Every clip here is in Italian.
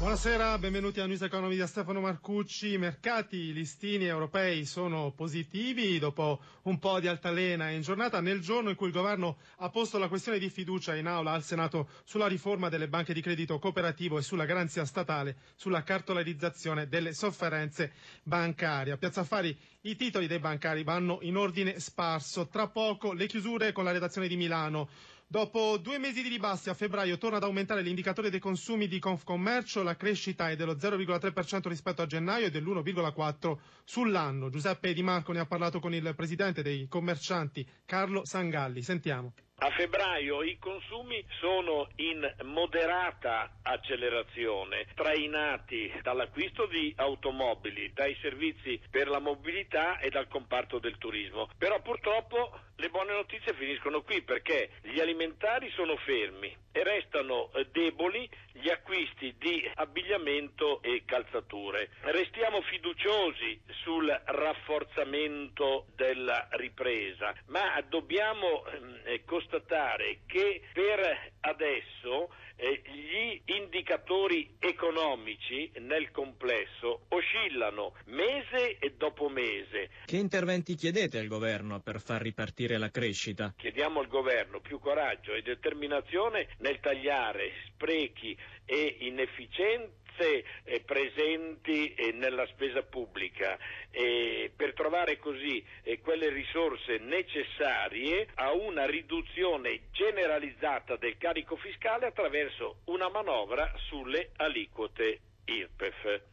Buonasera, benvenuti a News Economy da Stefano Marcucci. I mercati listini europei sono positivi dopo un po' di altalena in giornata nel giorno in cui il governo ha posto la questione di fiducia in aula al Senato sulla riforma delle banche di credito cooperativo e sulla garanzia statale sulla cartolarizzazione delle sofferenze bancarie. A Piazza Affari i titoli dei bancari vanno in ordine sparso. Tra poco le chiusure con la redazione di Milano. Dopo due mesi di ribassi a febbraio torna ad aumentare l'indicatore dei consumi di Confcommercio, la crescita è dello 0,3% rispetto a gennaio e dell'1,4% sull'anno. Giuseppe Di Marco ne ha parlato con il presidente dei commercianti Carlo Sangalli. Sentiamo. A febbraio i consumi sono in moderata accelerazione, trainati dall'acquisto di automobili, dai servizi per la mobilità e dal comparto del turismo. Però purtroppo le buone notizie finiscono qui perché gli alimentari sono fermi e restano eh, deboli gli acquisti di abbigliamento e calzature. Restiamo fiduciosi sul rafforzamento della ripresa, ma dobbiamo eh, constatare che per adesso eh, gli indicatori economici nel complesso oscillano mese e dopo mese. Che interventi chiedete al governo per far ripartire la crescita? Chiediamo al governo più coraggio e determinazione nel tagliare sprechi e inefficienze eh, presenti eh, nella spesa pubblica eh, per trovare così eh, quelle risorse necessarie a una riduzione generalizzata del carico fiscale attraverso una manovra sulle aliquote IRPEF.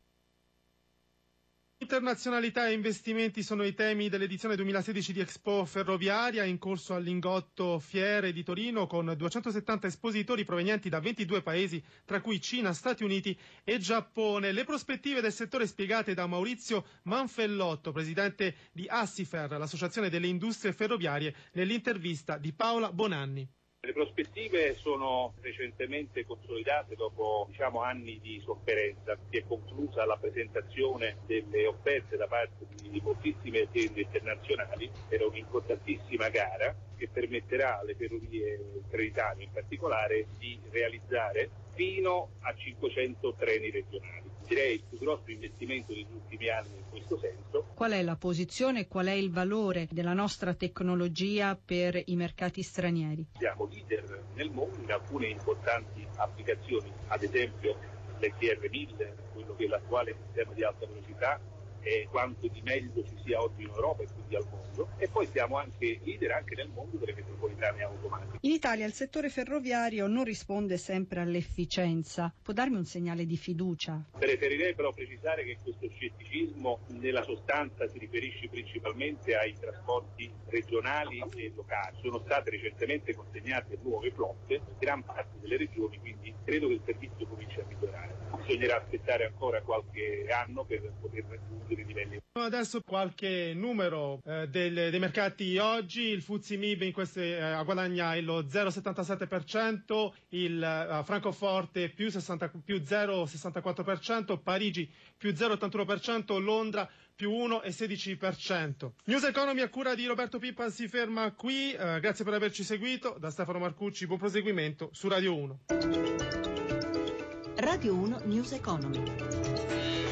Internazionalità e investimenti sono i temi dell'edizione 2016 di Expo Ferroviaria in corso al Lingotto Fiere di Torino con 270 espositori provenienti da 22 paesi, tra cui Cina, Stati Uniti e Giappone. Le prospettive del settore spiegate da Maurizio Manfellotto, presidente di Assifer, l'associazione delle industrie ferroviarie, nell'intervista di Paola Bonanni. Le prospettive sono recentemente consolidate dopo diciamo, anni di sofferenza. Si è conclusa la presentazione delle offerte da parte di moltissime aziende internazionali per un'importantissima gara che permetterà alle ferrovie creditane in particolare di realizzare fino a 500 treni regionali. Direi il più grosso investimento degli ultimi anni in questo senso. Qual è la posizione e qual è il valore della nostra tecnologia per i mercati stranieri? Siamo leader nel mondo in alcune importanti applicazioni, ad esempio l'ETR 1000, quello che è l'attuale sistema di alta velocità e quanto di meglio ci sia oggi in Europa e quindi al mondo e poi siamo anche leader anche nel mondo delle metropolitane automatiche. In Italia il settore ferroviario non risponde sempre all'efficienza. Può darmi un segnale di fiducia? Preferirei però precisare che questo scetticismo nella sostanza si riferisce principalmente ai trasporti regionali e locali. Sono state recentemente consegnate nuove flotte in gran parte delle regioni, quindi credo che il servizio cominci a migliorare. Bisognerà aspettare ancora qualche anno per poter raggiungere i livelli. Adesso qualche numero eh, del, dei mercati oggi, il Fuzzi Mib in queste, eh, guadagna lo 0,77%, il eh, Francoforte più, 60, più 0,64%, Parigi più 0,81%, Londra più 1,16%. News Economy a cura di Roberto Pippa si ferma qui, eh, grazie per averci seguito, da Stefano Marcucci buon proseguimento su Radio 1. Radio 1 News Economy.